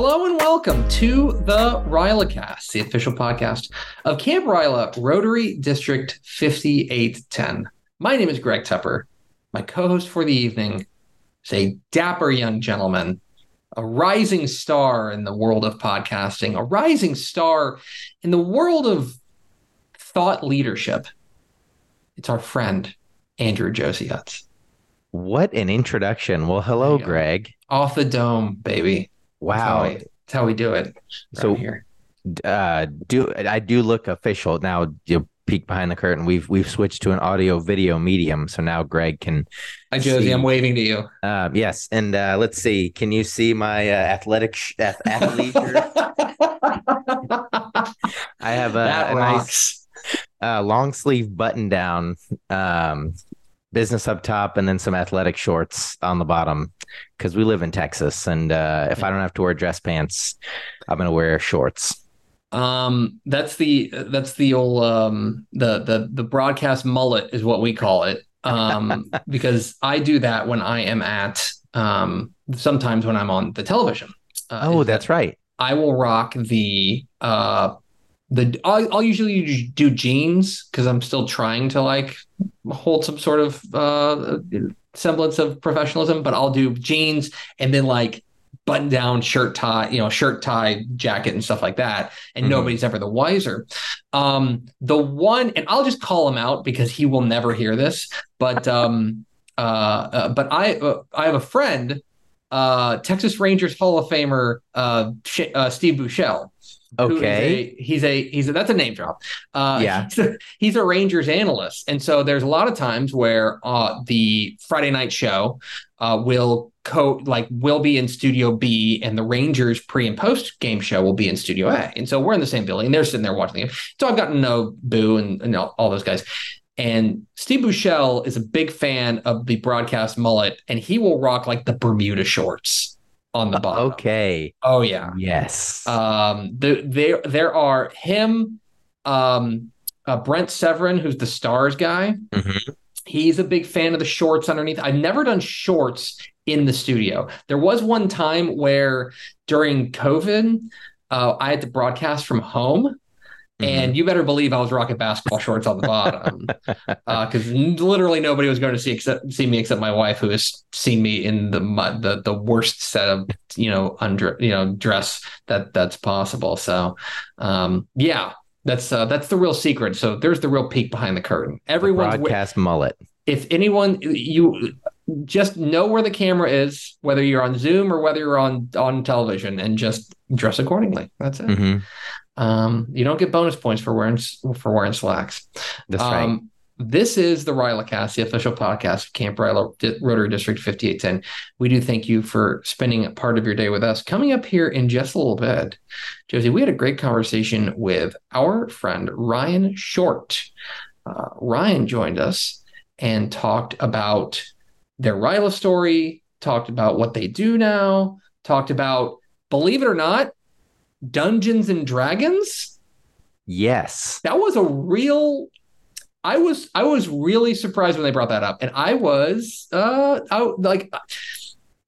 Hello and welcome to the Rylacast, the official podcast of Camp Ryla, Rotary District 5810. My name is Greg Tepper. My co-host for the evening is a dapper young gentleman, a rising star in the world of podcasting, a rising star in the world of thought leadership. It's our friend, Andrew Josiutz. What an introduction. Well, hello, Greg. Off the dome, baby. Wow. That's how we, that's how we do it. So here. uh do I do look official now you peek behind the curtain. We've we've switched to an audio video medium. So now Greg can Hi Josey, see. I'm waving to you. um yes. And uh let's see. Can you see my uh, athletic sh- ath- athlete? I have a, a nice uh, long sleeve button down, um, business up top, and then some athletic shorts on the bottom. Because we live in Texas, and uh, if I don't have to wear dress pants, I'm gonna wear shorts. Um, that's the that's the old um the the the broadcast mullet is what we call it. Um, because I do that when I am at um sometimes when I'm on the television. Uh, oh, that's right. I will rock the uh the I'll, I'll usually do jeans because I'm still trying to like hold some sort of uh semblance of professionalism, but I'll do jeans and then like button down shirt tie, you know, shirt tie jacket and stuff like that. And Mhm. nobody's ever the wiser. Um the one and I'll just call him out because he will never hear this, but um uh, uh but I uh, I have a friend uh, Texas Rangers Hall of Famer uh, Sh- uh, Steve Buechele. Okay. a- he's a he's a that's a name drop. Uh, Yeah. he's a, he's a Rangers analyst, and so there's a lot of times where uh, the Friday night show uh, will co like will be in Studio B, and the Rangers pre and post game show will be in Studio A, and so we're in the same building. They're sitting there watching the game. So I've gotten to know Boo and, and all, all those guys. And Steve Buechele is a big fan of the broadcast mullet, and he will rock like the Bermuda shorts on the bottom. Okay. Oh yeah. Yes. Um, the, there there are him, um, uh, Brent Severyn, who's the Stars guy. Mhm. He's a big fan of the shorts underneath. I've never done shorts in the studio. There was one time where during COVID, uh, I had to broadcast from home. Mm-hmm. And you better believe I was rocking basketball shorts on the bottom, because literally nobody was going to see except see me except my wife, who has seen me in the the the worst set of you know under you know dress that that's possible. So, um, yeah, that's uh, that's the real secret. So there's the real peek behind the curtain. Everyone's wi- broadcast mullet. if anyone you just know where the camera is, whether you're on Zoom or whether you're on on television, and just dress accordingly. That's it. Mhm. Um, you don't get bonus points for wearing for wearing slacks. That's right. Um, this is the Rylacast, the official podcast of Camp Ryla Rotary District 5810. We do thank you for spending a part of your day with us. Coming up here in just a little bit, Josey, we had a great conversation with our friend Ryan Short. Uh, Ryan joined us and talked about their Ryla story, talked about what they do now, talked about, believe it or not, Dungeons and Dragons Yes. that was a real i was i was really surprised when they brought that up and i was uh I, like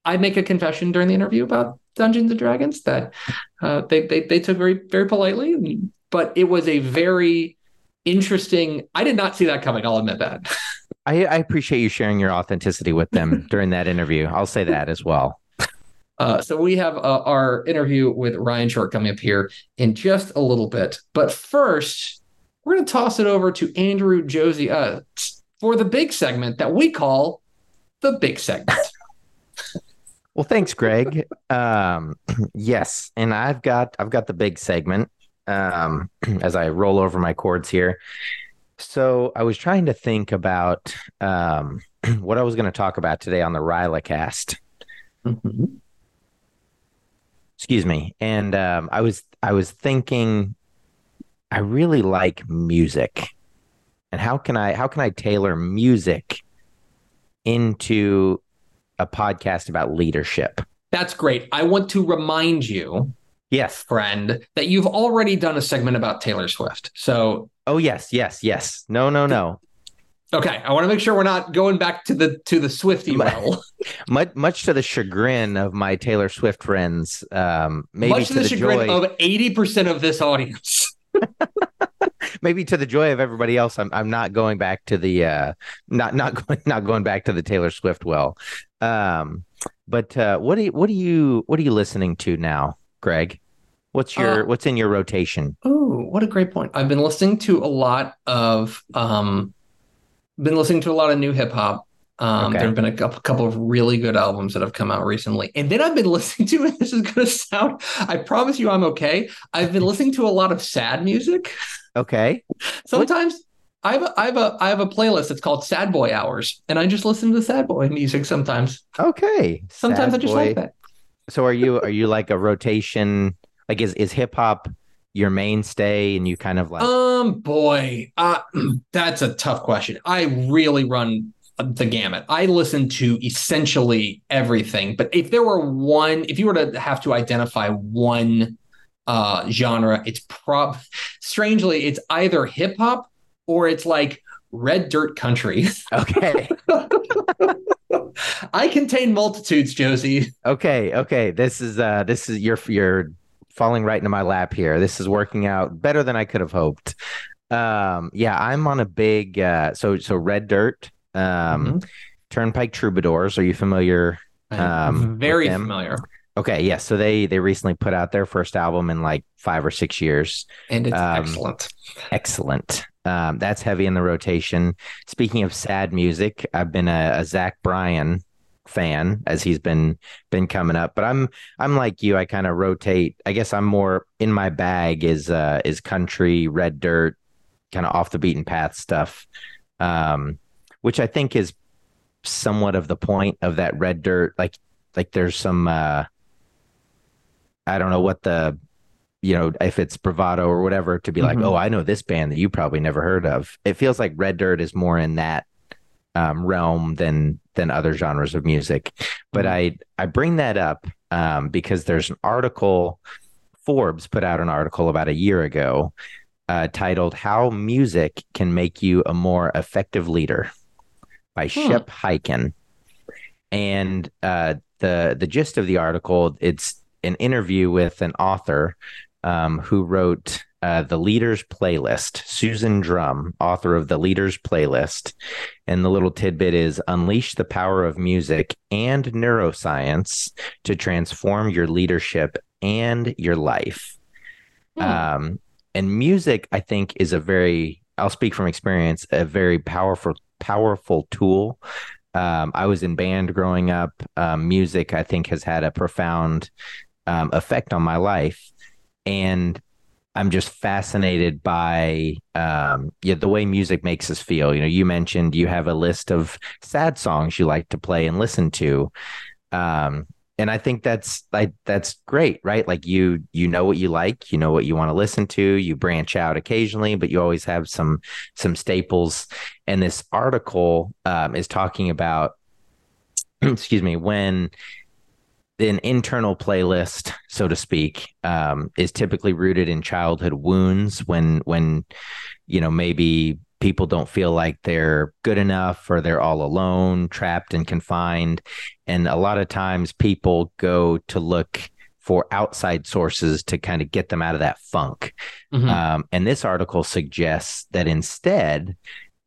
i make a confession during the interview about dungeons and dragons that uh they they, they took very very politely but it was a very interesting i did not see that coming i'll admit that I, I appreciate you sharing your authenticity with them during that interview. I'll say that as well. Uh, so we have uh, our interview with Ryan Short coming up here in just a little bit. But first, we're going to toss it over to Andrew Josey uh, for the big segment that we call the big segment. Well, thanks, Greg. um, yes, and I've got I've got the big segment um, as I roll over my chords here. So I was trying to think about um, what I was going to talk about today on the Ryla cast. Excuse me, and um, I was I was thinking I really like music, and how can I how can I tailor music into a podcast about leadership? That's great. I want to remind you, Yes. friend, that you've already done a segment about Taylor Swift. So Oh yes, yes, yes. No, no, no. Okay, I want to make sure we're not going back to the to the Swifty well. much much to the chagrin of my Taylor Swift friends. Um, maybe much to, the, the chagrin joy... of eighty percent of this audience. maybe to the joy of everybody else, I'm I'm not going back to the uh, not not going not going back to the Taylor Swift well. Um, but uh, what do you, what do you what are you listening to now, Greg? What's your uh, what's in your rotation? Oh, what a great point! I've been listening to a lot of um, been listening to a lot of new hip hop. Um, okay. There have been a couple of really good albums that have come out recently, and then I've been listening to. And this is going to sound. I promise you, I'm okay. I've been listening to a lot of sad music. Okay. Sometimes what? I have a, I have a I have a playlist that's called Sad Boy Hours, and I just listen to sad boy music sometimes. Okay. Sometimes sad I just boy. like that. So are you are you like a rotation? Like is is hip hop your mainstay, and you kind of like? Um, boy, uh, that's a tough question. I really run the gamut. I listen to essentially everything, but if there were one, if you were to have to identify one uh genre, it's prob strangely it's either hip hop or it's like red dirt country. Okay. I contain multitudes, Josey. Okay, okay. This is uh this is you're you're falling right into my lap here. This is working out better than I could have hoped. Um yeah, I'm on a big uh so so red dirt um mm-hmm. Turnpike Troubadours. Are you familiar? Um very familiar. Okay, yes. Yeah, so they they recently put out their first album in like five or six years, and it's um, excellent. Excellent. Um, that's heavy in the rotation. Speaking of sad music, I've been a, a Zach Bryan fan as he's been been coming up. But I'm I'm like you. I kind of rotate. I guess I'm more in my bag is uh is country, red dirt, kind of off the beaten path stuff. Um, which I think is somewhat of the point of that red dirt. Like like there's some uh I don't know what the you know, if it's bravado or whatever, to be mm-hmm. like, oh, I know this band that you probably never heard of. It feels like Red Dirt is more in that um, realm than than other genres of music. But mm-hmm. I I bring that up um, because there's an article. Forbes put out an article about a year ago uh, titled "How Music Can Make You a More Effective Leader" by hmm. Shep Hyken, and uh, the the gist of the article it's an interview with an author um, who wrote uh, the Leaders Playlist, Susan Drumm, author of the Leaders Playlist. And the little tidbit is unleash the power of music and neuroscience to transform your leadership and your life. Hmm. Um, and music, I think, is a very, I'll speak from experience, a very powerful, powerful tool. Um, I was in band growing up. Um, music, I think, has had a profound um, effect on my life and I'm just fascinated by um, yeah, the way music makes us feel. You know, you mentioned you have a list of sad songs you like to play and listen to, um, and I think that's like that's great, right? Like you you know what you like, you know what you want to listen to. You branch out occasionally, but you always have some some staples. And this article um, is talking about, excuse me, when an internal playlist, so to speak, um, is typically rooted in childhood wounds when when you know maybe people don't feel like they're good enough or they're all alone, trapped and confined, and a lot of times people go to look for outside sources to kind of get them out of that funk. Mm-hmm. Um, and this article suggests that instead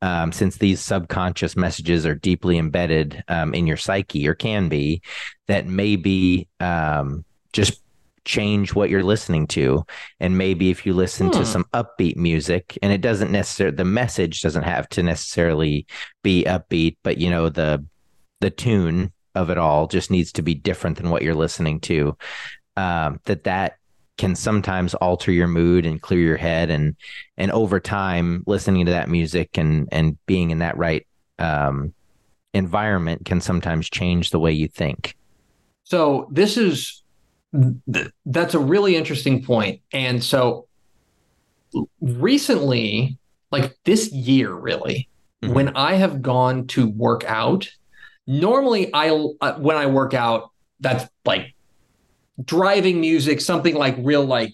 um, since these subconscious messages are deeply embedded um, in your psyche or can be, that maybe um, just change what you're listening to. And maybe if you listen hmm. to some upbeat music, and it doesn't necessarily, the message doesn't have to necessarily be upbeat, but you know, the, the tune of it all just needs to be different than what you're listening to. Um, that that can sometimes alter your mood and clear your head and and over time listening to that music and and being in that right um, environment can sometimes change the way you think so this is that's a really interesting point and so recently like this year really mm-hmm. when i have gone to work out normally i uh, when i work out that's like driving music, something like real like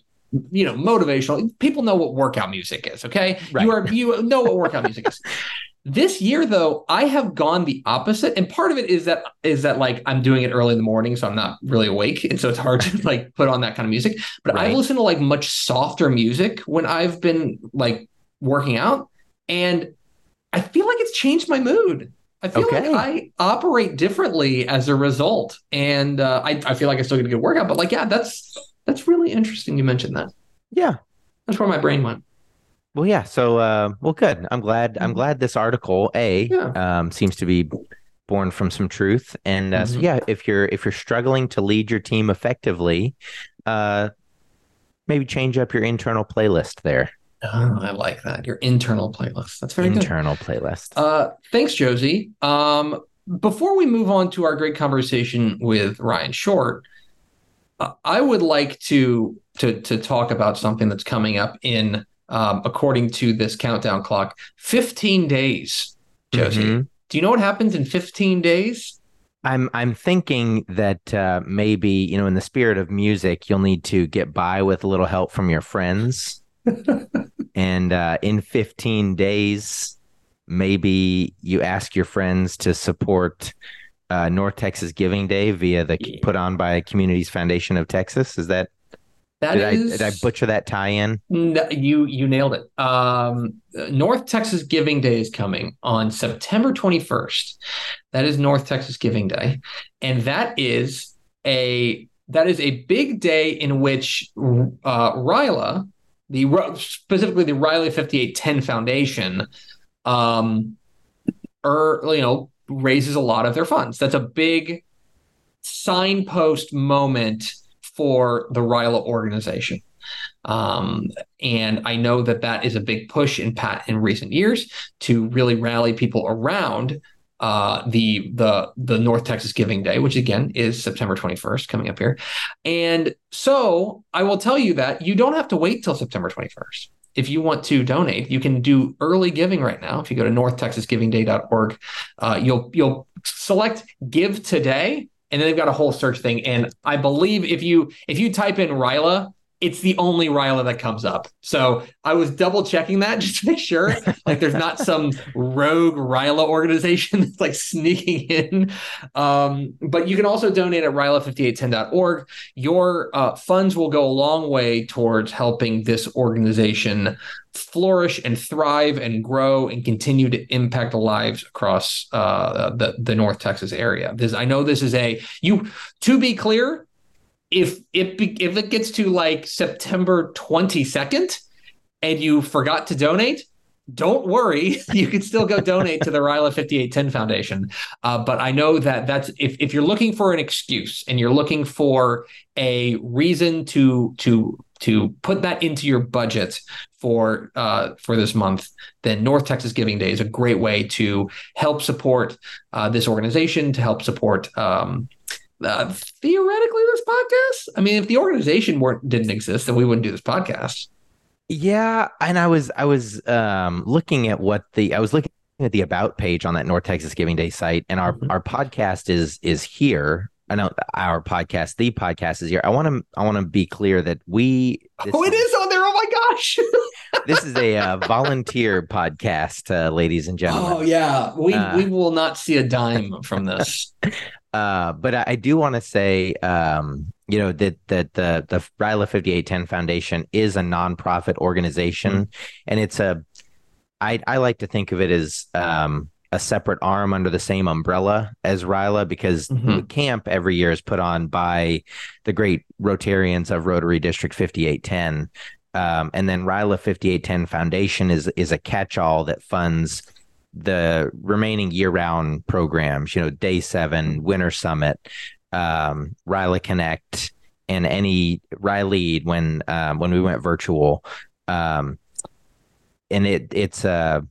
you know motivational. People know what workout music is. Okay, right. you are you know what workout music is. This year, though, I have gone the opposite, and part of it is that is that like I'm doing it early in the morning, so I'm not really awake, and so it's hard to like put on that kind of music. But Right. I've listened to like much softer music when I've been like working out, and I feel like it's changed my mood. I feel Okay. like I operate differently as a result, and uh, I I feel like I still get a good workout. But like, yeah, that's that's really interesting. You mentioned that. Yeah. That's where my brain went. Well, yeah. So, uh, well, good. I'm glad. I'm Mhm. glad this article a Yeah. um, seems to be born from some truth. And uh, so, Mhm. yeah, if you're if you're struggling to lead your team effectively, uh, maybe change up your internal playlist there. Oh, I like that. Your internal playlist. That's very good. internal playlist. Uh, thanks, Josey. Um, before we move on to our great conversation with Ryan Short, uh, I would like to to to talk about something that's coming up in, um, according to this countdown clock, 15 days. Josey, Mhm. do you know what happens in 15 days? I'm I'm thinking that uh, maybe you know, in the spirit of music, you'll need to get by with a little help from your friends, and uh, in 15 days, maybe you ask your friends to support uh, North Texas Giving Day via the Yeah. put on by Communities Foundation of Texas. Is that That did is I did I butcher that tie-in? No, you you nailed it. Um, North Texas Giving Day is coming on September 21st. That is North Texas Giving Day, and that is a that is a big day in which uh, Ryla, the specifically the Ryla 5810 Foundation, um, er, you know, raises a lot of their funds. That's a big signpost moment for the Ryla organization. Um, and I know that that is a big push in Pat in recent years to really rally people around uh, the the the North Texas Giving Day, which again is September 21st, coming up here. And so I will tell you that you don't have to wait till September 21st. If you want to donate, you can do early giving right now. If you go to northtexasgivingday.org, uh, you'll you'll select Give Today, and then they've got a whole search thing. And I believe if you if you type in Ryla, it's the only Ryla that comes up. So I was double checking that just to make sure, like there's not some rogue Ryla organization that's like sneaking in. Um, but you can also donate at Ryla5810.org. Your uh, funds will go a long way towards helping this organization flourish and thrive and grow and continue to impact lives across uh, the the North Texas area. This I know this is a you to be clear if it if it gets to like September 22nd and you forgot to donate, don't worry. You can still go donate to the Ryla 5810 Foundation. Uh, but I know that that's if, if you're looking for an excuse and you're looking for a reason to to to put that into your budget for uh, for this month, then North Texas Giving Day is a great way to help support uh, this organization, to help support um, uh, theoretically this podcast. I mean, if the organization weren't didn't exist, then we wouldn't do this podcast. Yeah, and I was I was um looking at what the I was looking at the about page on that North Texas Giving Day site, and our Mhm. our podcast is is here. I know our podcast, the podcast is here. I want to I want to be clear that we this oh, it is on there. Oh my gosh. this is a uh, volunteer podcast, uh, ladies and gentlemen. oh yeah, we Uh, we will not see a dime from this. Uh, but I, I do want to say, um, you know, that that the the Ryla fifty eight ten Foundation is a nonprofit organization, and it's a. I I like to think of it as um, a separate arm under the same umbrella as Ryla because Mhm. camp every year is put on by the great Rotarians of Rotary District fifty eight ten. Um, and then Ryla 5810 Foundation is is a catch-all that funds the remaining year-round programs, you know, Day Seven, Winter Summit, um, Ryla Connect, and any Rylead when um, when we went virtual. Um, and it it's uh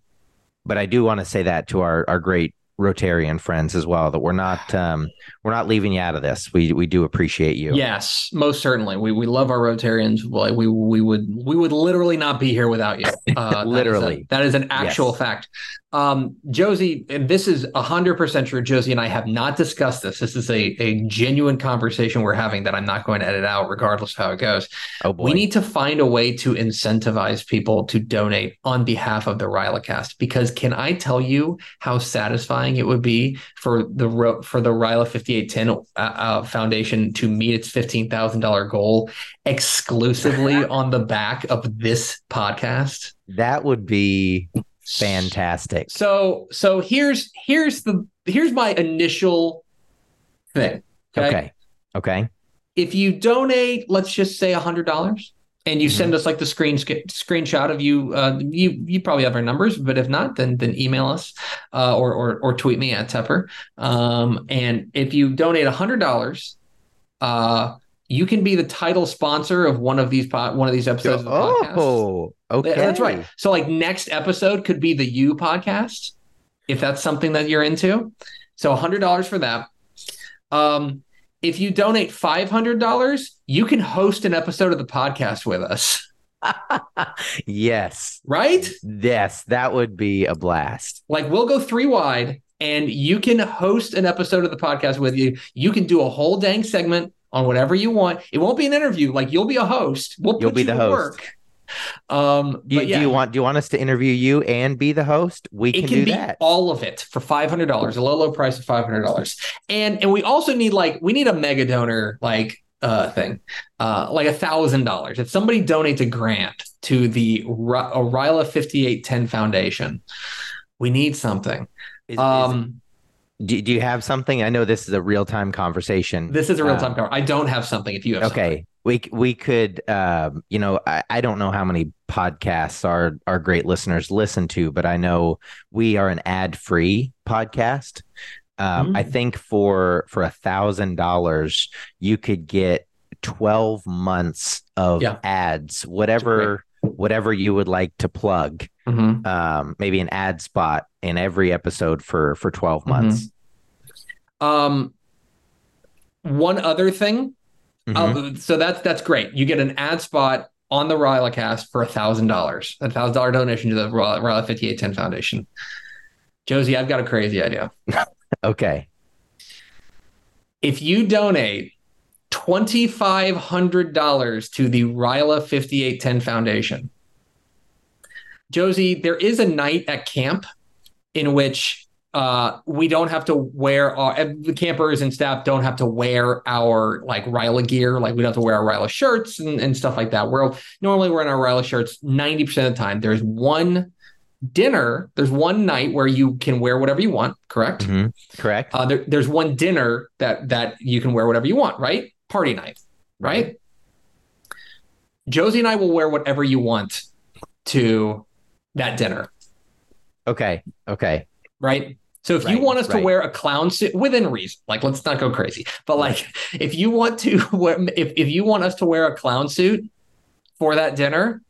but I do want to say that to our our great Rotarian friends as well that we're not um, we're not leaving you out of this. We we do appreciate you. Yes, most certainly. We we love our Rotarians. Like we we would we would literally not be here without you. Uh, that is a- Literally. that is an actual Yes. fact. Um, Josey, and this is 100% true. Josey and I have not discussed this. This is a, a genuine conversation we're having that I'm not going to edit out, regardless of how it goes. Oh boy. We need to find a way to incentivize people to donate on behalf of the Rylacast. Because can I tell you how satisfying it would be for the for the Ryla 5810 uh, uh, Foundation to meet its $15,000 goal exclusively on the back of this podcast? that would be fantastic. So so here's here's the here's my initial thing. Okay. Okay. If you donate, let's just say a hundred dollars, and you Mhm. send us like the screen sc- screenshot of you, uh, you you probably have our numbers, but if not, then then email us uh, or or or tweet me at Tepper. Um, and if you donate a hundred dollars, uh, you can be the title sponsor of one of these po- one of these episodes of the podcast. Oh, okay. That's right. So like next episode could be the you podcast, if that's something that you're into. So hundred dollars for that. Um, if you donate five hundred dollars, you can host an episode of the podcast with us. yes. Right? Yes, that would be a blast. Like we'll go three wide, and you can host an episode of the podcast with you. You can do a whole dang segment on whatever you want. It won't be an interview. Like you'll be a host. We'll You'll put be you the host. work. Um, Do you, yeah. do you want do you want us to interview you and be the host? We can, it can do be that. all of it for five hundred dollars, a low low price of five hundred dollars, and and we also need like we need a mega donor like uh thing, uh like a thousand dollars. If somebody donates a grant to the Ryla fifty eight ten Foundation, we need something. Is- is- Um, do, do you have something? I know this is a real time conversation. this is a real time um, cover. I don't have something. If you have something. okay we we could um you know I, I don't know how many podcasts our our great listeners listen to but i know we are an ad free podcast um i Mm. think for for a thousand dollars you could get 12 months of Yeah. ads whatever whatever you would like to plug Mhm. um maybe an ad spot in every episode for for 12 Mm-hmm. months Um, one other thing Mhm. Uh, so that's that's great. You get an ad spot on the Rylacast for a thousand dollars, a thousand dollar donation to the Ryla Ryla fifty eight ten Foundation. Josey, I've got a crazy idea. okay If you donate twenty five hundred dollars to the Ryla fifty eight ten Foundation, Josey, there is a night at camp in which uh, we don't have to wear our the campers and staff don't have to wear our like Ryla gear, like we don't have to wear our Ryla shirts and, and stuff like that. We're normally wearing our Ryla shirts 90% of the time. There's one dinner, there's one night where you can wear whatever you want, correct? Mhm. correct Uh, there, there's one dinner that that you can wear whatever you want, right? Party night, right? Josey and I will wear whatever you want to that dinner, okay okay right? So if you want us to wear a clown suit within reason, like let's not go crazy, but like if you want to wear, if if you want us to wear a clown suit for that dinner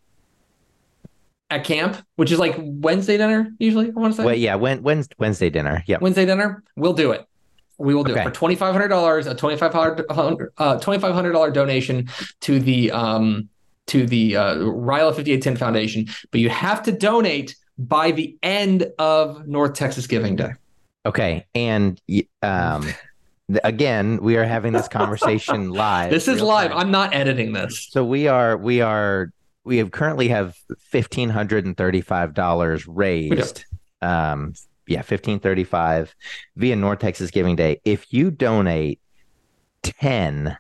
at camp, which is like Wednesday dinner usually, I want to say. well yeah when, wednesday dinner Yeah. Wednesday dinner, we'll do it. We will do Okay. it for twenty five hundred dollars, a twenty five hundred uh twenty five hundred dollar donation to the um to the uh, Ryla fifty eight ten Foundation. But you have to donate by the end of North Texas Giving Day. Okay, and um, again, we are having this conversation live. This is live. time. I'm not editing this. So we are we are we have currently have fifteen hundred and thirty five dollars raised. Um, yeah, fifteen thirty five via North Texas Giving Day. If you donate ten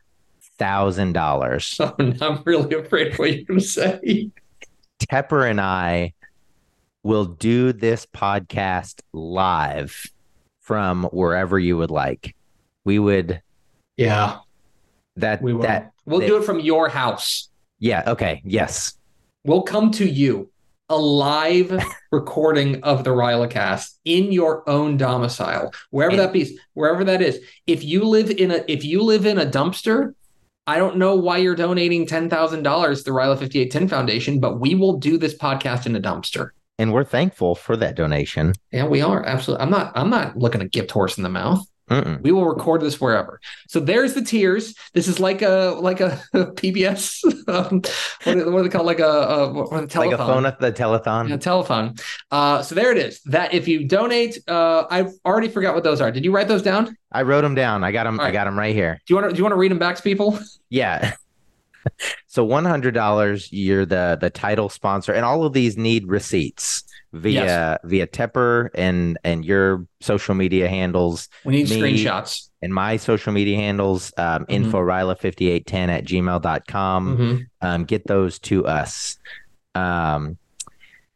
thousand dollars, So oh, I'm really afraid of what you're going to say. Tepper and I will do this podcast live from wherever you would like. We would Yeah, that we will. that we'll that- do it from your house. yeah okay yes We'll come to you a live recording of the Rylacast in your own domicile, wherever that be, wherever that is. If you live in a if you live in a dumpster, I don't know why you're donating ten thousand dollars to the Ryla fifty eight ten Foundation, but we will do this podcast in a dumpster. and we're thankful for that donation. Yeah, we are absolutely. I'm not. I'm not looking a gift horse in the mouth. Mm-mm. We will record this wherever. So there's the tiers. This is like a like a PBS. Um, what, do- what do they call like a, a what, what, Like a phone at the telethon. Yeah, telephone. Uh, so there it is. That if you donate, uh, I've already forgot what those are. Did you write those down? I wrote them down. I got them. All I got them right here. Do you want to do you want to read them back to people? Yeah. so one hundred dollars. You're the the title sponsor, and all of these need receipts via Yes. via Tepper and and your social media handles We need Me- screenshots. and my social media handles. Um, Mhm. Info fifty eight ten at gmail.com. Mhm. um, get those to us. Um,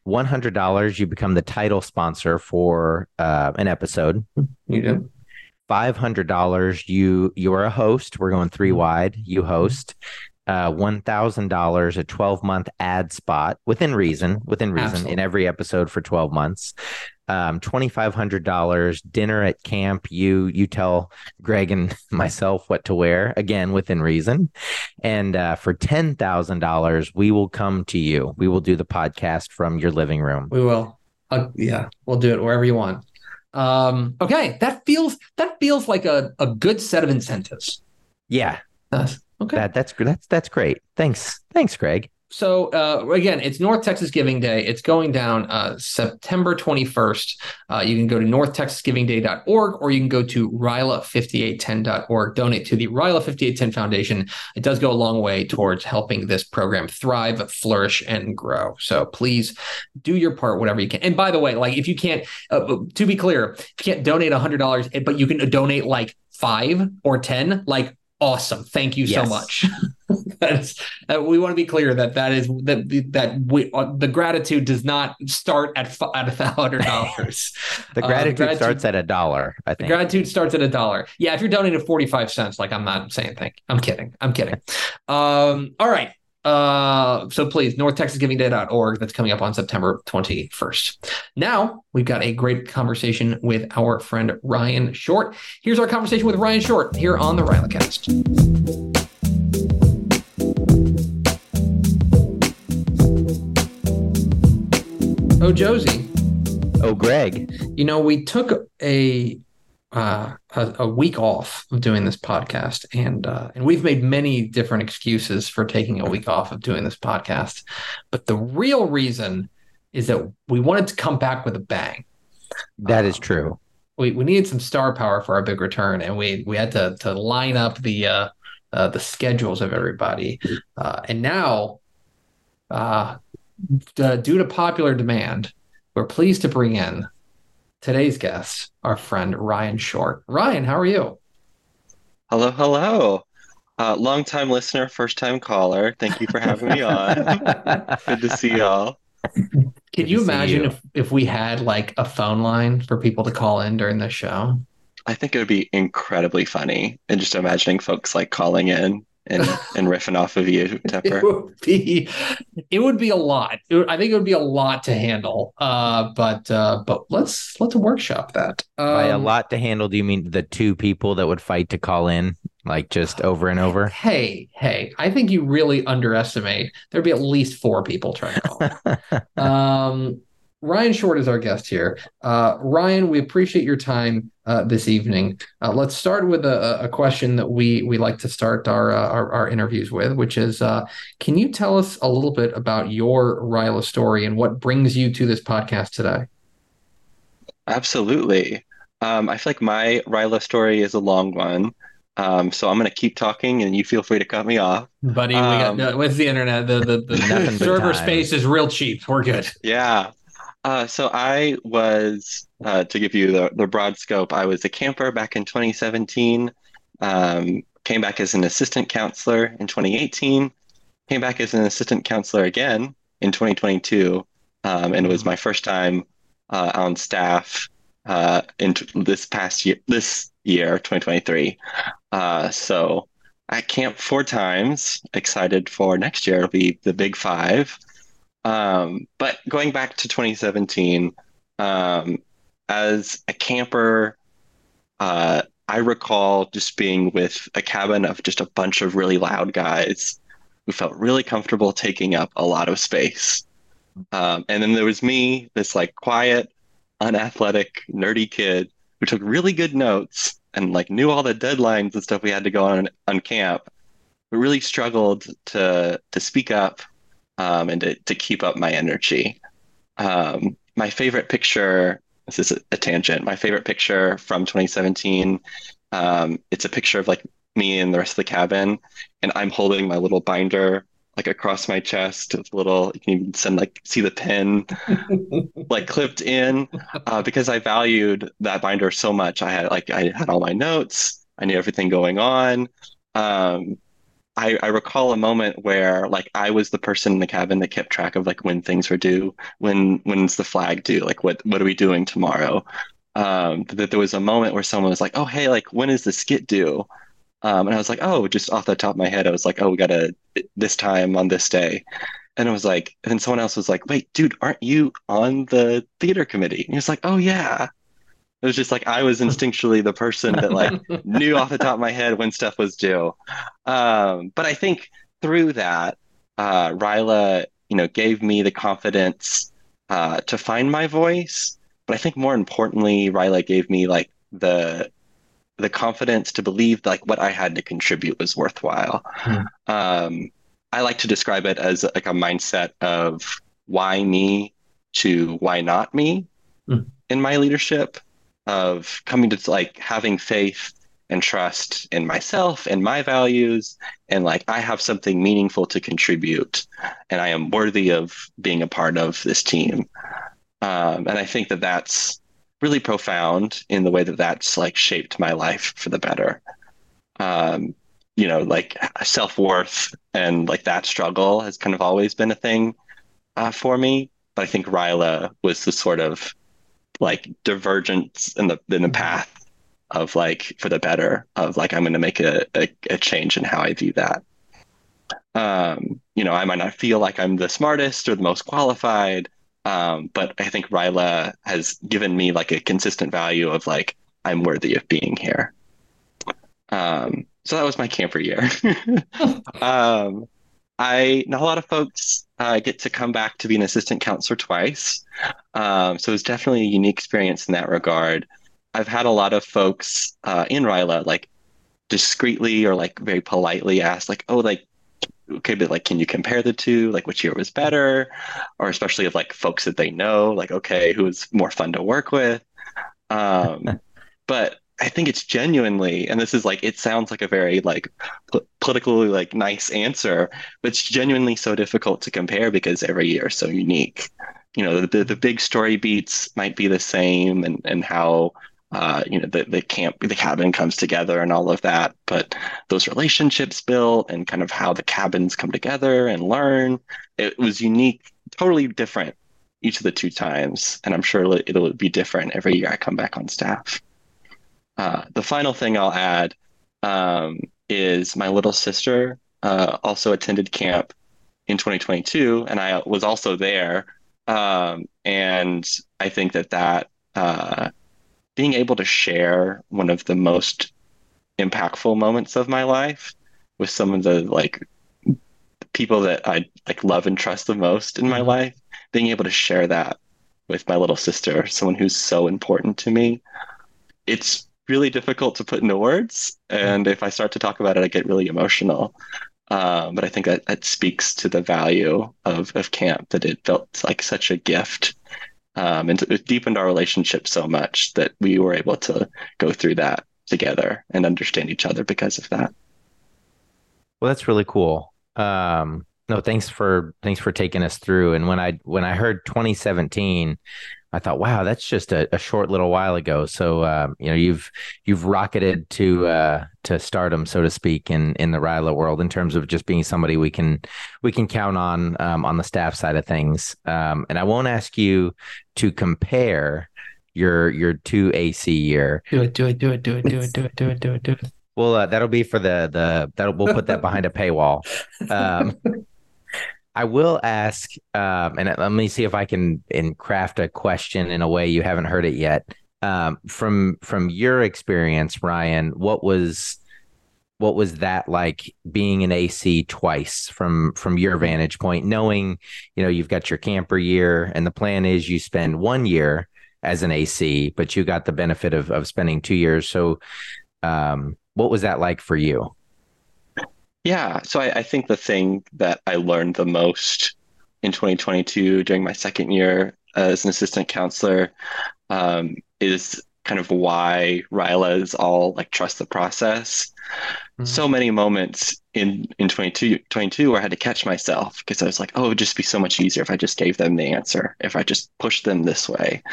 one hundred dollars, you become the title sponsor for uh, an episode. You do. Five hundred dollars, you you are a host. We're going three wide. You host. Uh, one thousand dollars, a twelve month ad spot within reason, within reason, Absolutely. in every episode for twelve months. Um, twenty five hundred dollars, dinner at camp. You you tell Greg and myself what to wear again within reason. And uh, for ten thousand dollars, we will come to you. We will do the podcast from your living room. We will. Uh, yeah, we'll do it wherever you want. Um, okay, that feels that feels like a, a good set of incentives. Yeah. Okay. that that's that's that's great. Thanks, thanks, Greg. So uh, again, it's North Texas Giving Day. It's going down uh, September 21st. Uh, you can go to northtexasgivingday.org or you can go to ryla5810.org. Donate to the Ryla 5810 Foundation. It does go a long way towards helping this program thrive, flourish, and grow. So please do your part, whatever you can. And by the way, like if you can't, uh, to be clear, if you can't donate $100, but you can donate like five or 10, like awesome. Thank you so much. That's uh, we want to be clear that that is that that we, uh, the gratitude does not start at fi- at a thousand dollars. The Uh, gratitude, starts at a dollar. I The think. gratitude starts at a dollar. Yeah, if you're donating forty five cents, like I'm not saying thank. You. I'm kidding. I'm kidding. Um, all right. Uh, so please, NorthTexasGivingDay.org. That's coming up on September 21st. Now we've got a great conversation with our friend Ryan Short. Here's our conversation with Ryan Short here on the Rylacast. Oh, Josey. oh, Greg. You know, we took a uh, a, a week off of doing this podcast, and uh, and we've made many different excuses for taking a week off of doing this podcast. But the real reason is that we wanted to come back with a bang. That is Uh, true. We we needed some star power for our big return, and we we had to to line up the uh, uh, the schedules of everybody, uh, and now, uh, d- due to popular demand, we're pleased to bring in today's guest, our friend Ryan Short. Ryan, how are you? Hello, hello. Uh, long time listener, first time caller. Thank you for having me on. Good to see y'all. Can Good you imagine you. if if we had like a phone line for people to call in during the show? I think it would be incredibly funny and just imagining folks like calling in and, and riffing off of you, It would be, it would be a lot. It would- I think it would be a lot to handle. Uh, but uh, but let's let's workshop that. By a Um, lot to handle, do you mean the two people that would fight to call in, like just over and over? Hey, hey, I think you really underestimate. There'd be at least four people trying to call. um, Ryan Short is our guest here. Uh, Ryan, we appreciate your time uh, this evening. Uh, let's start with a, a question that we we like to start our uh, our, our interviews with, which is, uh, can you tell us a little bit about your Ryla story and what brings you to this podcast today? Absolutely. Um, I feel like my Ryla story is a long one. Um, so I'm going to keep talking and you feel free to cut me off. Buddy, Um, we got with the internet. The the, the server time. space is real cheap. We're good. Yeah. Uh, so I was, uh, to give you the, the broad scope, I was a camper back in 2017, um, came back as an assistant counselor in 2018, came back as an assistant counselor again in 2022, um, and it was my first time uh, on staff uh, in t- this past year, this year, 2023. Uh, so at camp four times, excited for next year. It'll be the big five. Um, but going back to 2017, um, as a camper, uh, I recall just being with a cabin of just a bunch of really loud guys who felt really comfortable taking up a lot of space. Um, and then there was me, this like quiet, unathletic, nerdy kid who took really good notes and like knew all the deadlines and stuff we had to go on on camp, but really struggled to to speak up um, and to, to keep up my energy. Um, my favorite picture, this is a, a, tangent, my favorite picture from 2017, um, it's a picture of like me and the rest of the cabin, and I'm holding my little binder like across my chest with little you can even send like see the pin like clipped in uh, because i valued that binder so much i had like i had all my notes i knew everything going on um, I, I recall a moment where like I was the person in the cabin that kept track of like when things were due, when when's the flag due, like what what are we doing tomorrow? Um, that there was a moment where someone was like, "Oh, hey, like when is the skit due?" Um, and I was like, oh, just off the top of my head, I was like, oh, we got to this time on this day. And I was like, and then someone else was like, wait, dude, aren't you on the theater committee? And he was like, oh, yeah. It was just like I was instinctually the person that like knew off the top of my head when stuff was due. Um, but I think through that, uh, Ryla, you know, gave me the confidence uh, to find my voice. But I think more importantly, Ryla gave me like the the confidence to believe like what I had to contribute was worthwhile. Hmm. Um, I like to describe it as like a mindset of why me to why not me hmm. in my leadership of coming to like having faith and trust in myself and my values and like I have something meaningful to contribute and I am worthy of being a part of this team. Um, and I think that that's really profound in the way that that's like shaped my life for the better. Um, you know, like self worth and like that struggle has kind of always been a thing uh, for me. But I think Ryla was the sort of like divergence in the in the path of like for the better of like I'm going to make a, a, a change in how I view that. Um, you know, I might not feel like I'm the smartest or the most qualified, um, but I think Ryla has given me like a consistent value of like I'm worthy of being here. Um, so that was my camper year. um, I not a lot of folks uh, get to come back to be an assistant counselor twice, um, so it's definitely a unique experience in that regard. I've had a lot of folks uh, in Ryla like discreetly or like very politely ask like, "Oh, like okay, but like, can you compare the two? Like, which year was better? Or especially of like folks that they know, like, okay, who was more fun to work with? Um, but I think it's genuinely, and this is like, it sounds like a very like po- politically like nice answer, but it's genuinely so difficult to compare because every year is so unique. You know, the, the big story beats might be the same and, and how uh, you know, the, the camp, the cabin comes together and all of that. But those relationships built and kind of how the cabins come together and learn, it was unique, totally different each of the two times. And I'm sure it'll be different every year I come back on staff. Uh, the final thing I'll add um, is my little sister uh, also attended camp in 2022, and I was also there. Um, and I think that that uh, being able to share one of the most impactful moments of my life with some of the like people that I like love and trust the most in my mm-hmm. life, being able to share that with my little sister, someone who's so important to me. It's really difficult to put into words. And if I start to talk about it, I get really emotional. Um, but I think that, that speaks to the value of, of camp, that it felt like such a gift um, and it deepened our relationship so much that we were able to go through that together and understand each other because of that. Well, that's really cool. Um, no, thanks for thanks for taking us through. And when I when I heard 2017, I thought, wow, that's just a, a short little while ago. So um, you know, you've you've rocketed to uh, to stardom, so to speak, in in the Ryla world in terms of just being somebody we can we can count on um, on the staff side of things. Um, and I won't ask you to compare your your two AC year. Do it, do it, do it, do it, do it, do it, do it, do it, do it. Well, uh, that'll be for the the that'll we'll put that behind a paywall. I will ask, um, and let me see if I can craft a question in a way you haven't heard it yet. Um, from from your experience, Ryan, what was what was that like being an AC twice from from your vantage point, knowing you know you've got your camper year, and the plan is you spend one year as an AC, but you got the benefit of of spending two years. So Um, what was that like for you? Yeah, so I, I think the thing that I learned the most in 2022 during my second year as an assistant counselor um, is kind of why Ryla is all like trust the process. Mm-hmm. So many moments in in 22, 22 where I had to catch myself because I was like, oh, it would just be so much easier if I just gave them the answer, if I just pushed them this way.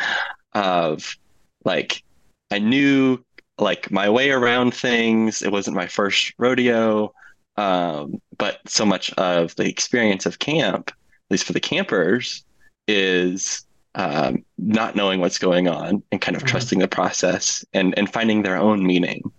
Of like, I knew like my way around things. It wasn't my first rodeo. Um, but so much of the experience of camp, at least for the campers, is um, not knowing what's going on and kind of mm-hmm. trusting the process and and finding their own meaning,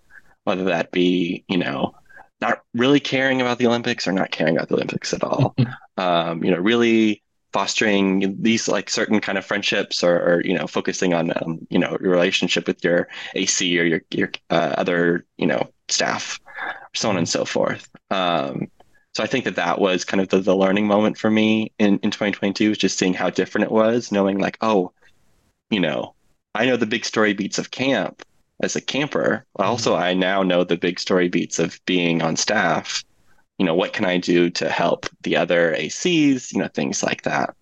whether that be you know not really caring about the Olympics or not caring about the Olympics at all. um, you know, really fostering these like certain kind of friendships or, or you know focusing on um, you know your relationship with your AC or your your uh, other you know staff, so on and so forth. Um, so I think that that was kind of the, the learning moment for me in, in 2022 was just seeing how different it was, knowing like, oh, you know, I know the big story beats of camp as a camper. Mm-hmm. Also, I now know the big story beats of being on staff. You know, what can I do to help the other ACs, you know, things like that.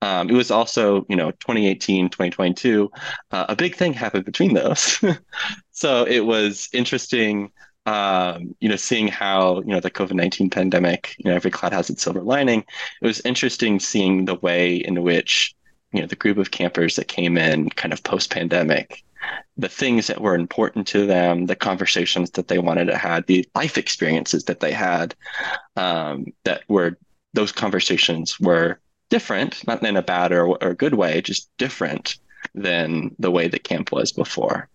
Um, it was also, you know, 2018, 2022, uh, a big thing happened between those. so it was interesting um, you know, seeing how you know the COVID nineteen pandemic, you know, every cloud has its silver lining. It was interesting seeing the way in which you know the group of campers that came in kind of post pandemic, the things that were important to them, the conversations that they wanted to have, the life experiences that they had, um, that were those conversations were different, not in a bad or, or good way, just different than the way that camp was before.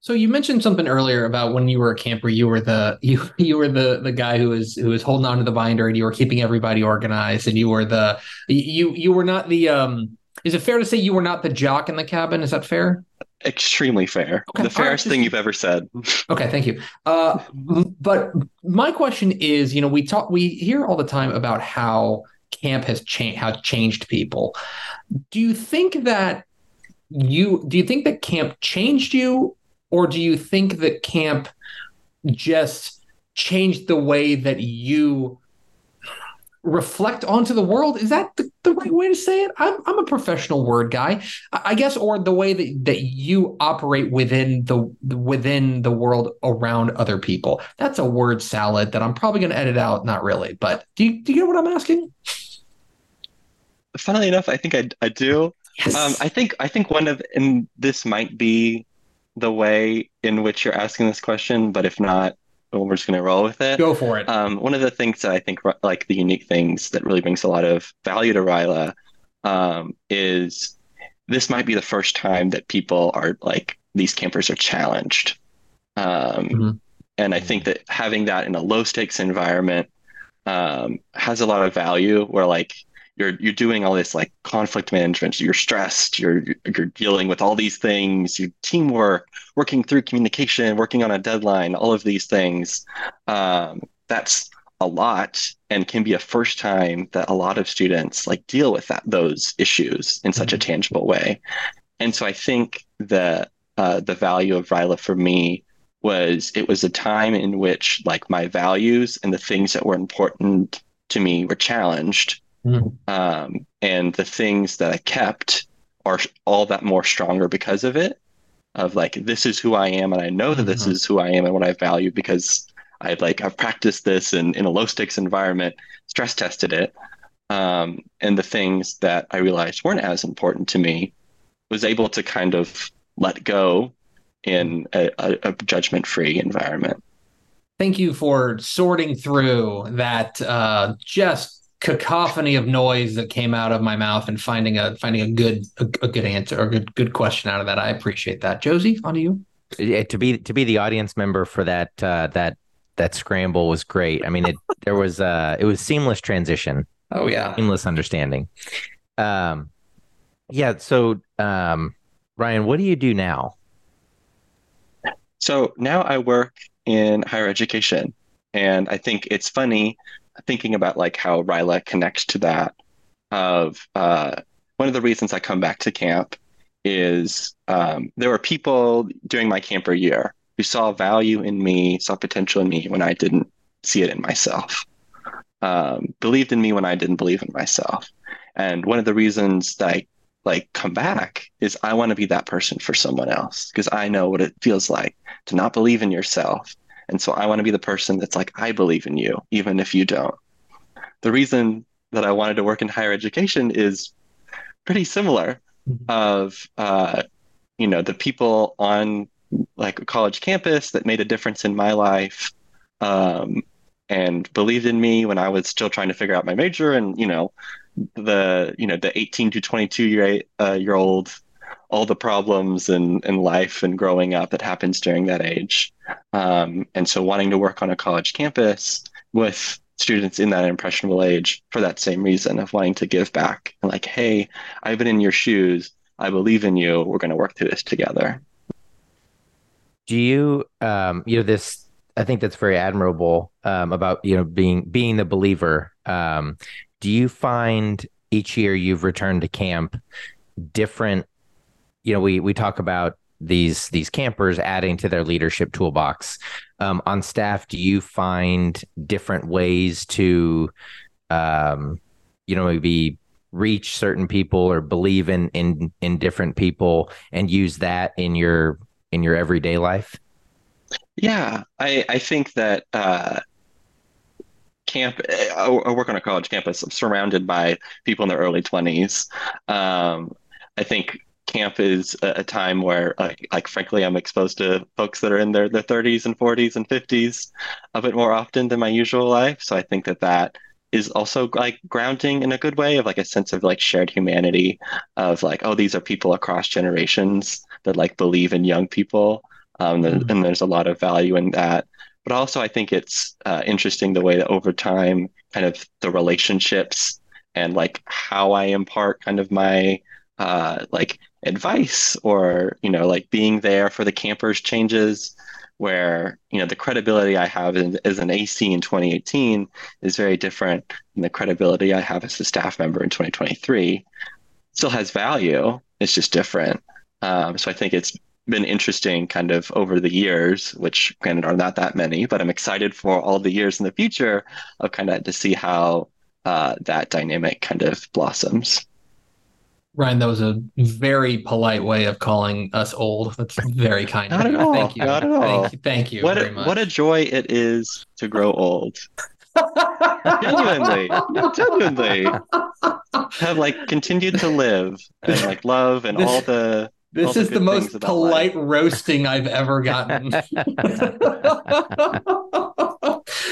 So you mentioned something earlier about when you were a camper, you were the you you were the the guy who was who was holding on to the binder and you were keeping everybody organized and you were the you you were not the um is it fair to say you were not the jock in the cabin? Is that fair? Extremely fair. Okay. The fairest right. thing you've ever said. Okay, thank you. Uh, but my question is, you know, we talk, we hear all the time about how camp has changed, how changed people. Do you think that you do you think that camp changed you or do you think that camp just changed the way that you reflect onto the world? Is that the, the right way to say it? I'm, I'm a professional word guy. I guess or the way that, that you operate within the within the world around other people. That's a word salad that i'm probably going to edit out. Not really but do you, do you get what i'm asking? Funnily enough i think i, I do. Yes. um, i think i think one of and this might be the way in which you're asking this question, but if not, well, we're just going to roll with it. Go for it. Um, one of the things that I think, like the unique things that really brings a lot of value to Ryla, um, is this might be the first time that people are like these campers are challenged, um, mm-hmm. and I think that having that in a low stakes environment um, has a lot of value. Where like you're you're doing all this like conflict management you're stressed you're you're dealing with all these things you teamwork working through communication working on a deadline all of these things. Um, that's a lot and can be a first time that a lot of students like deal with that those issues in such a mm-hmm. tangible way. And so i think that uh, the value of ryla for me was it was a time in which like my values and the things that were important to me were challenged Mm. Um, and the things that I kept are all that more stronger because of it. Of like, this is who I am, and I know that this mm-hmm. is who I am and what I value because I like I've practiced this in, in a low stakes environment, stress tested it. Um, and the things that I realized weren't as important to me was able to kind of let go in a, a, a judgment free environment. Thank you for sorting through that uh, just cacophony of noise that came out of my mouth and finding a finding a good a, a good answer or a good good question out of that. I appreciate that. Josey, on to you. Yeah, to be to be the audience member for that uh, that that scramble was great. I mean, it there was uh it was seamless transition. Oh yeah, seamless understanding. Um, yeah. So, um, Ryan, what do you do now? So now I work in higher education, and I think it's funny thinking about like how Ryla connects to that of uh, one of the reasons I come back to camp is um, there were people during my camper year who saw value in me, saw potential in me when I didn't see it in myself, um, believed in me when I didn't believe in myself. And one of the reasons that I like come back is I want to be that person for someone else because I know what it feels like to not believe in yourself. And so I want to be the person that's like, I believe in you, even if you don't. The reason that I wanted to work in higher education is pretty similar mm-hmm. of uh, you know the people on like a college campus that made a difference in my life um, and believed in me when I was still trying to figure out my major and you know the you know the 18 to 22 year uh, year old all the problems in, in life and growing up that happens during that age. Um, and so wanting to work on a college campus with students in that impressionable age for that same reason of wanting to give back. And like hey i've been in your shoes. I believe in you. We're going to work through this together. Do you um you know this i think that's very admirable um about you know being being the believer. Um do you find each year you've returned to camp different you know we we talk about these these campers adding to their leadership toolbox. Um, on staff do you find different ways to um, you know maybe reach certain people or believe in in in different people and use that in your in your everyday life? Yeah i i think that uh camp I, work on a college campus. I'm surrounded by people in their early 20s um i think camp is a, time where like, like frankly i'm exposed to folks that are in their, their 30s and 40s and 50s a bit more often than my usual life so i think that that is also like grounding in a good way of like a sense of like shared humanity of like oh these are people across generations that like believe in young people um, mm-hmm. and there's a lot of value in that but also i think it's uh, interesting the way that over time kind of the relationships and like how i impart kind of my uh, like advice or you know like being there for the campers changes where you know the credibility I have in, as an AC in 2018 is very different than the credibility I have as a staff member in 2023. Still has value. It's just different. Um, so I think it's been interesting kind of over the years, which granted are not that many, but I'm excited for all the years in the future of kind of to see how uh, that dynamic kind of blossoms. Ryan, that was a very polite way of calling us old. That's very kind. Not at all. Thank you. Not at all. Thank you. Thank you what a, What a joy it is to grow old. genuinely, genuinely, have like continued to live and like love and this, all the. This all the is the most polite life. roasting I've ever gotten.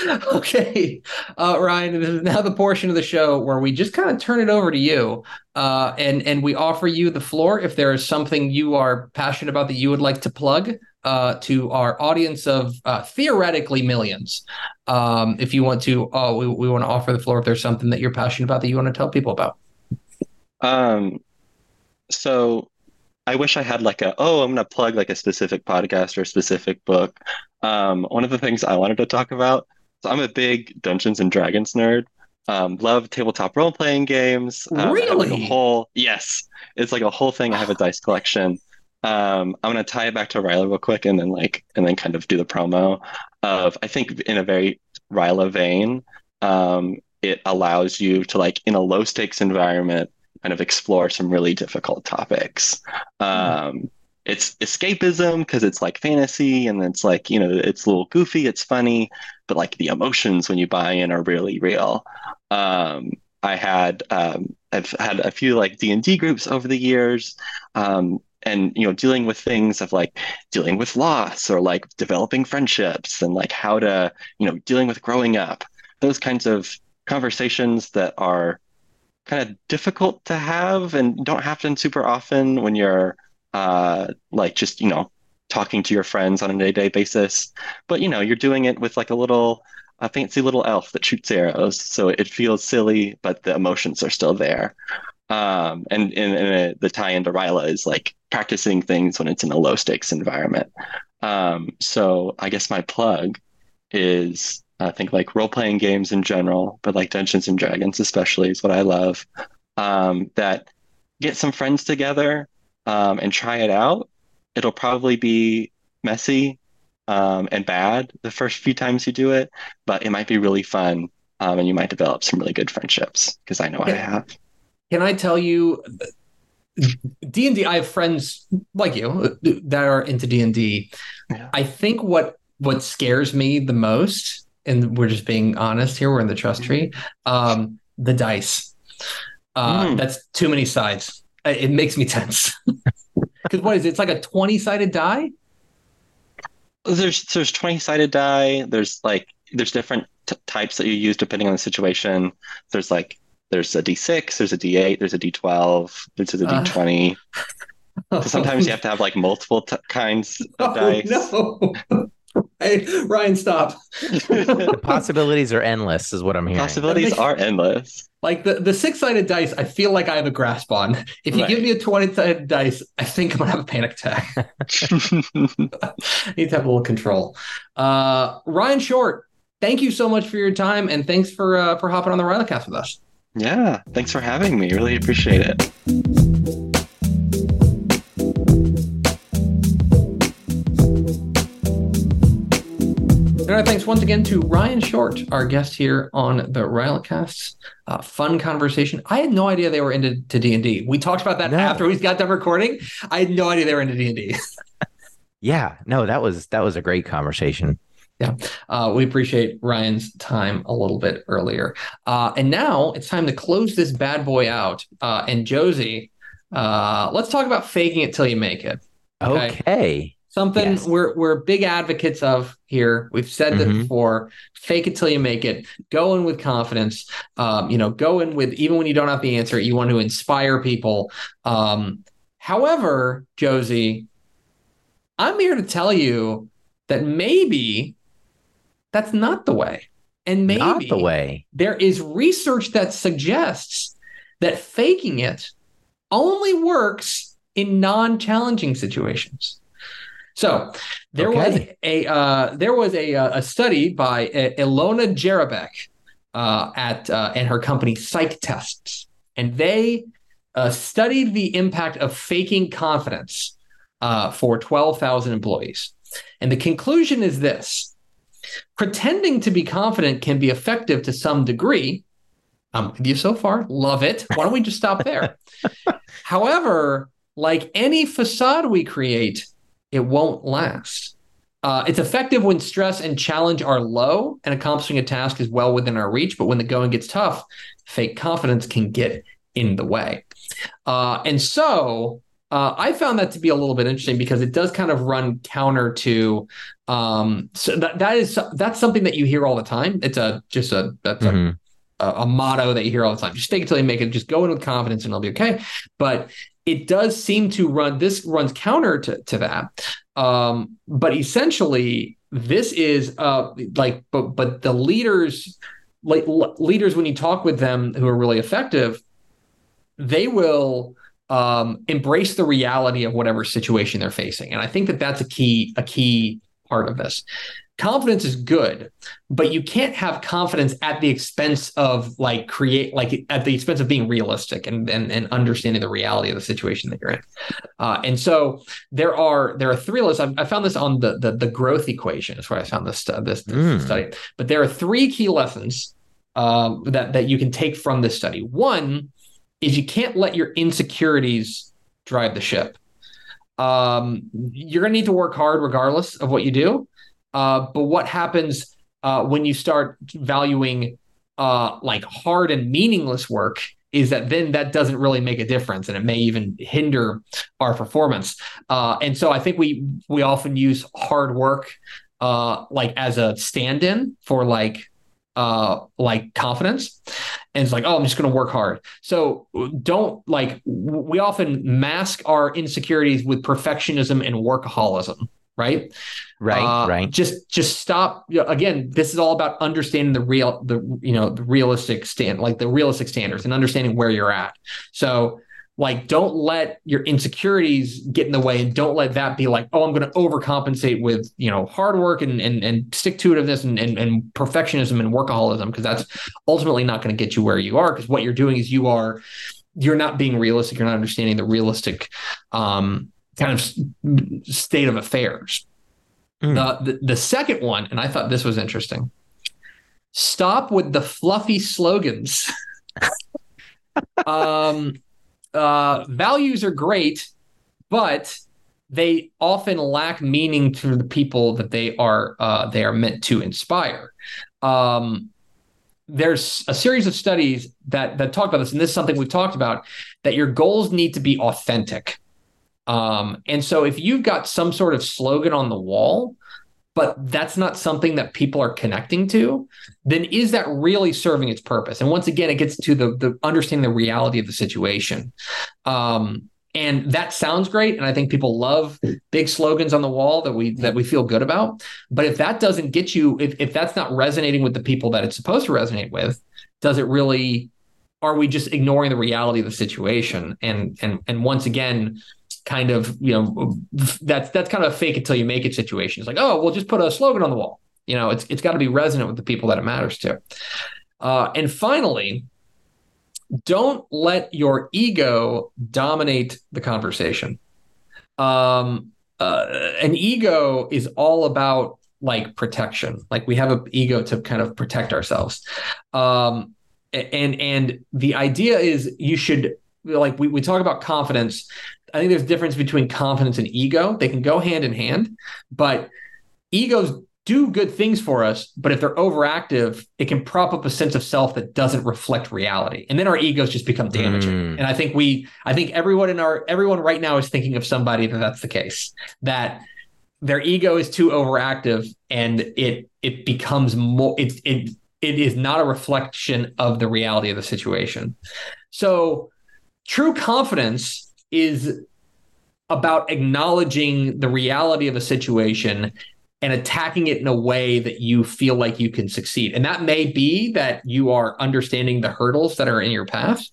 okay, uh, Ryan, this is now the portion of the show where we just kind of turn it over to you, uh, and and we offer you the floor if there is something you are passionate about that you would like to plug uh, to our audience of uh, theoretically millions. Um, if you want to, oh, we, we want to offer the floor if there's something that you're passionate about that you want to tell people about. Um, so I wish I had like a oh I'm gonna plug like a specific podcast or a specific book. Um, one of the things I wanted to talk about. So I'm a big Dungeons and Dragons nerd. Um, love tabletop role playing games. Um, really? Like whole yes, it's like a whole thing. I have a dice collection. Um, I'm gonna tie it back to Ryla real quick, and then like and then kind of do the promo of I think in a very Ryla vein. Um, it allows you to like in a low stakes environment kind of explore some really difficult topics. Um, it's escapism because it's like fantasy and it's like you know it's a little goofy, it's funny, but like the emotions when you buy in are really real. Um, I had um, I've had a few like D and D groups over the years, um, and you know dealing with things of like dealing with loss or like developing friendships and like how to you know dealing with growing up. Those kinds of conversations that are kind of difficult to have and don't happen super often when you're uh, like just you know talking to your friends on a day-to-day basis. But you know you're doing it with like a little a fancy little elf that shoots arrows. So it feels silly but the emotions are still there. Um, and, and, and uh, the tie into Ryla is like practicing things when it's in a low stakes environment. Um, so I guess my plug is I think like role playing games in general, but like Dungeons and Dragons especially is what I love. Um, that get some friends together um, and try it out. It'll probably be messy um, and bad the first few times you do it, but it might be really fun, um, and you might develop some really good friendships because I know I have. Can I tell you, D and D? I have friends like you that are into D and D. I think what what scares me the most, and we're just being honest here, we're in the trust tree. Um, the dice. Uh, mm. That's too many sides. It makes me tense. Because what is it? It's like a twenty sided die. There's there's twenty sided die. There's like there's different t- types that you use depending on the situation. There's like there's a D6, there's a D8, there's a D12, there's a D20. Uh, so sometimes you have to have like multiple t- kinds of oh, dice. No. Hey, Ryan, stop. the possibilities are endless, is what I'm hearing. Possibilities are endless. Like the, the six sided dice, I feel like I have a grasp on. If you right. give me a 20 sided dice, I think I'm going to have a panic attack. I need to have a little control. Uh, Ryan Short, thank you so much for your time and thanks for uh, for hopping on the Rylacast with us. Yeah, thanks for having me. Really appreciate it. And our thanks once again to Ryan Short, our guest here on the Rylacast. Uh, fun conversation. I had no idea they were into D and D. We talked about that no. after we got done recording. I had no idea they were into D and D. Yeah, no, that was that was a great conversation. Yeah, uh, we appreciate Ryan's time a little bit earlier. Uh, and now it's time to close this bad boy out. Uh, and Josey, uh, let's talk about faking it till you make it. Okay. okay. Something yes. we're we're big advocates of here. We've said mm-hmm. that before. Fake it till you make it. Go in with confidence. Um, you know, go in with even when you don't have the answer. You want to inspire people. Um, however, Josey, I'm here to tell you that maybe that's not the way. And maybe not the way. There is research that suggests that faking it only works in non-challenging situations. So there okay. was a uh, there was a uh, a study by uh, Ilona Jerabek uh, at uh, and her company PsychTests, and they uh, studied the impact of faking confidence for twelve thousand employees, and the conclusion is this: pretending to be confident can be effective to some degree. I'm with you so far. Love it. Why don't we just stop there? However, like any facade we create it won't last. Uh, it's effective when stress and challenge are low and accomplishing a task is well within our reach. But when the going gets tough, fake confidence can get in the way. Uh, and so uh, I found that to be a little bit interesting because it does kind of run counter to um, so that that is that's something that you hear all the time. It's a just a that's mm-hmm. a, a, motto that you hear all the time. Just fake it till you make it. Just go in with confidence and it'll be okay. But it does seem to run this runs counter to, to that. Um, but essentially this is uh, like but but the leaders like leaders when you talk with them who are really effective they will um, embrace the reality of whatever situation they're facing. And i think that that's a key a key part of this confidence is good but you can't have confidence at the expense of like create like at the expense of being realistic and and, and understanding the reality of the situation that you're in. Uh, and so there are there are three lists. I, I found this on the, the, the growth equation is where i found this uh, this, this mm. study. But there are three key lessons um, that that you can take from this study. One is you can't let your insecurities drive the ship. Um, you're going to need to work hard regardless of what you do uh, but what happens uh, when you start valuing uh, like hard and meaningless work is that then that doesn't really make a difference and it may even hinder our performance. Uh, and so I think we we often use hard work uh, like as a stand-in for like uh like confidence. And it's like oh i'm just going to work hard. So don't like we often mask our insecurities with perfectionism and workaholism right? Right uh, right. just just stop again this is all about understanding the real the you know the realistic stand like the realistic standards and understanding where you're at. So like don't let your insecurities get in the way and don't let that be like oh i'm going to overcompensate with you know hard work and and, and stick to it itiveness and, and, and perfectionism and workaholism because that's ultimately not going to get you where you are because what you're doing is you are you're not being realistic. You're not understanding the realistic um kind of state of affairs. Mm. The, the the second one, and I thought this was interesting. Stop with the fluffy slogans. um, uh, values are great, but they often lack meaning to the people that they are uh, they are meant to inspire. Um, there's a series of studies that that talk about this, and this is something we've talked about that your goals need to be authentic. Um, and so if you've got some sort of slogan on the wall, but that's not something that people are connecting to, then is that really serving its purpose? And once again, it gets to the the understanding the reality of the situation. Um, and that sounds great and i think people love big slogans on the wall that we that we feel good about but if that doesn't get you if, if that's not resonating with the people that it's supposed to resonate with does it really are we just ignoring the reality of the situation and and and once again kind of you know that's that's kind of a fake it till you make it situation it's like oh we'll just put a slogan on the wall you know it's it's got to be resonant with the people that it matters to uh, and finally don't let your ego dominate the conversation. Um, uh, an ego is all about like protection. Like we have an ego to kind of protect ourselves. Um, and and the idea is you should like we, we talk about confidence. I think there's a difference between confidence and ego. They can go hand in hand, but egos do good things for us, but if they're overactive, it can prop up a sense of self that doesn't reflect reality. And then our egos just become damaging. Mm. And I think we, I think everyone in our, everyone right now is thinking of somebody that that's the case, that their ego is too overactive and it, it becomes more, it, it, it is not a reflection of the reality of the situation. So true confidence is about acknowledging the reality of a situation and attacking it in a way that you feel like you can succeed. And that may be that you are understanding the hurdles that are in your path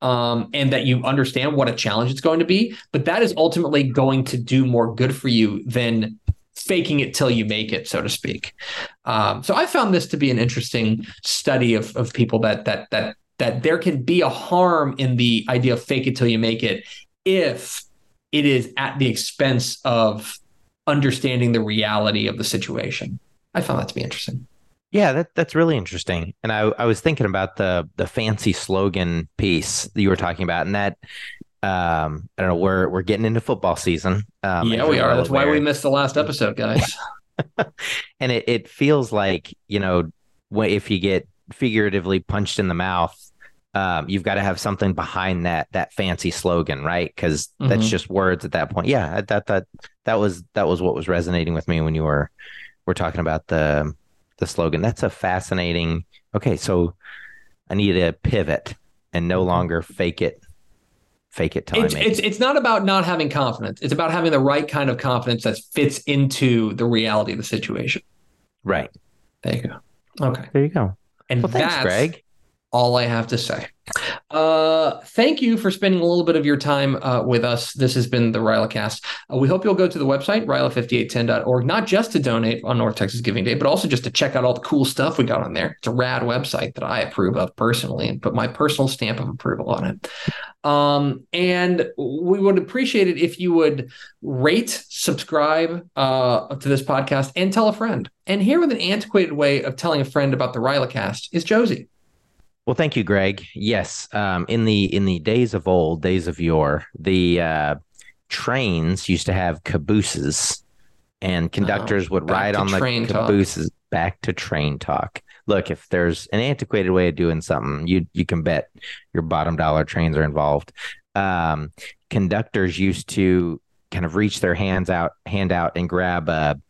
um, and that you understand what a challenge it's going to be. But that is ultimately going to do more good for you than faking it till you make it, so to speak. Um, so I found this to be an interesting study of, of people that that that that there can be a harm in the idea of fake it till you make it if it is at the expense of understanding the reality of the situation. I found that to be interesting. Yeah, that that's really interesting. And I, I was thinking about the the fancy slogan piece that you were talking about, and that um, I don't know, we're we're getting into football season. Um, yeah, we are. That's why we missed the last episode, guys. and it, it feels like, you know, if you get figuratively punched in the mouth, um, you've got to have something behind that that fancy slogan, right? Because mm-hmm. that's just words at that point. Yeah, that that that was that was what was resonating with me when you were were talking about the the slogan. That's a fascinating. Okay, so I need to pivot and no mm-hmm. longer fake it. Fake it till it's, it's it's not about not having confidence. It's about having the right kind of confidence that fits into the reality of the situation. Right. There you go. Okay. There you go. And well, thanks, Greg all I have to say. Uh, thank you for spending a little bit of your time uh, with us. This has been the RylaCast. Uh, we hope you'll go to the website, ryla5810.org, not just to donate on North Texas Giving Day, but also just to check out all the cool stuff we got on there. It's a rad website that I approve of personally and put my personal stamp of approval on it. Um, and we would appreciate it if you would rate, subscribe uh, to this podcast, and tell a friend. And here with an antiquated way of telling a friend about the RylaCast is Josey. Well, thank you, Greg. Yes, um, in the in the days of old, days of yore, the uh, trains used to have cabooses, and conductors oh, would ride on the cabooses. Talk. Back to train talk. Look, if there's an antiquated way of doing something, you you can bet your bottom dollar trains are involved. Um, conductors used to kind of reach their hands out, hand out, and grab a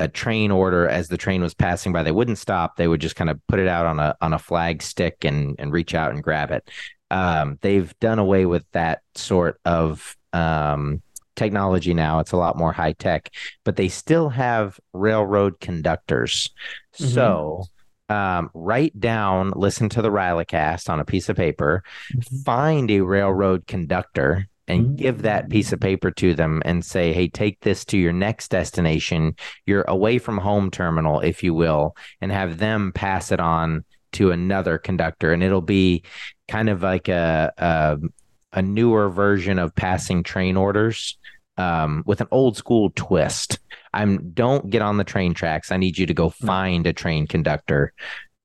a train order as the train was passing by. They wouldn't stop. They would just kind of put it out on a on a flag stick and and reach out and grab it. Um, they've done away with that sort of um, technology now. It's a lot more high tech, but they still have railroad conductors. Mm-hmm. So um, write down, listen to the RylaCast on a piece of paper, mm-hmm. find a railroad conductor and give that piece of paper to them and say, hey, take this to your next destination, your away from home terminal, if you will, and have them pass it on to another conductor. And it'll be kind of like a, a, a newer version of passing train orders um, with an old school twist. I'm don't get on the train tracks. I need you to go find a train conductor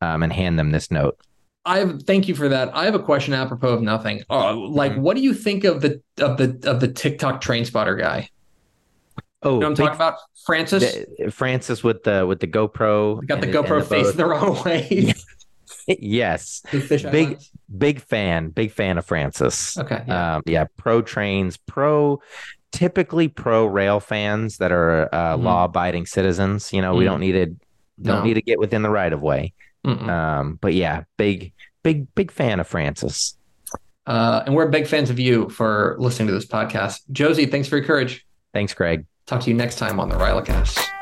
um, and hand them this note. I have, thank you for that. I have a question apropos of nothing. Uh, like, Mhm. what do you think of the of the of the TikTok train spotter guy? Oh, You know what I'm big- talking about? Francis the- Francis with the with the GoPro. got the and- and GoPro the facing the wrong way. yes, Big- lens. big fan, big fan of Francis. Okay. Yeah. Um, yeah, pro trains, pro, typically pro rail fans that are uh, Mhm. law abiding citizens. You know, we Mm. don't need to don't No. need to get within the right of way. Mm-mm. Um, but yeah, big, big, big fan of Francis. Uh, and we're big fans of you for listening to this podcast. Josey, thanks for your courage. Thanks, Greg. Talk to you next time on the Rylacast.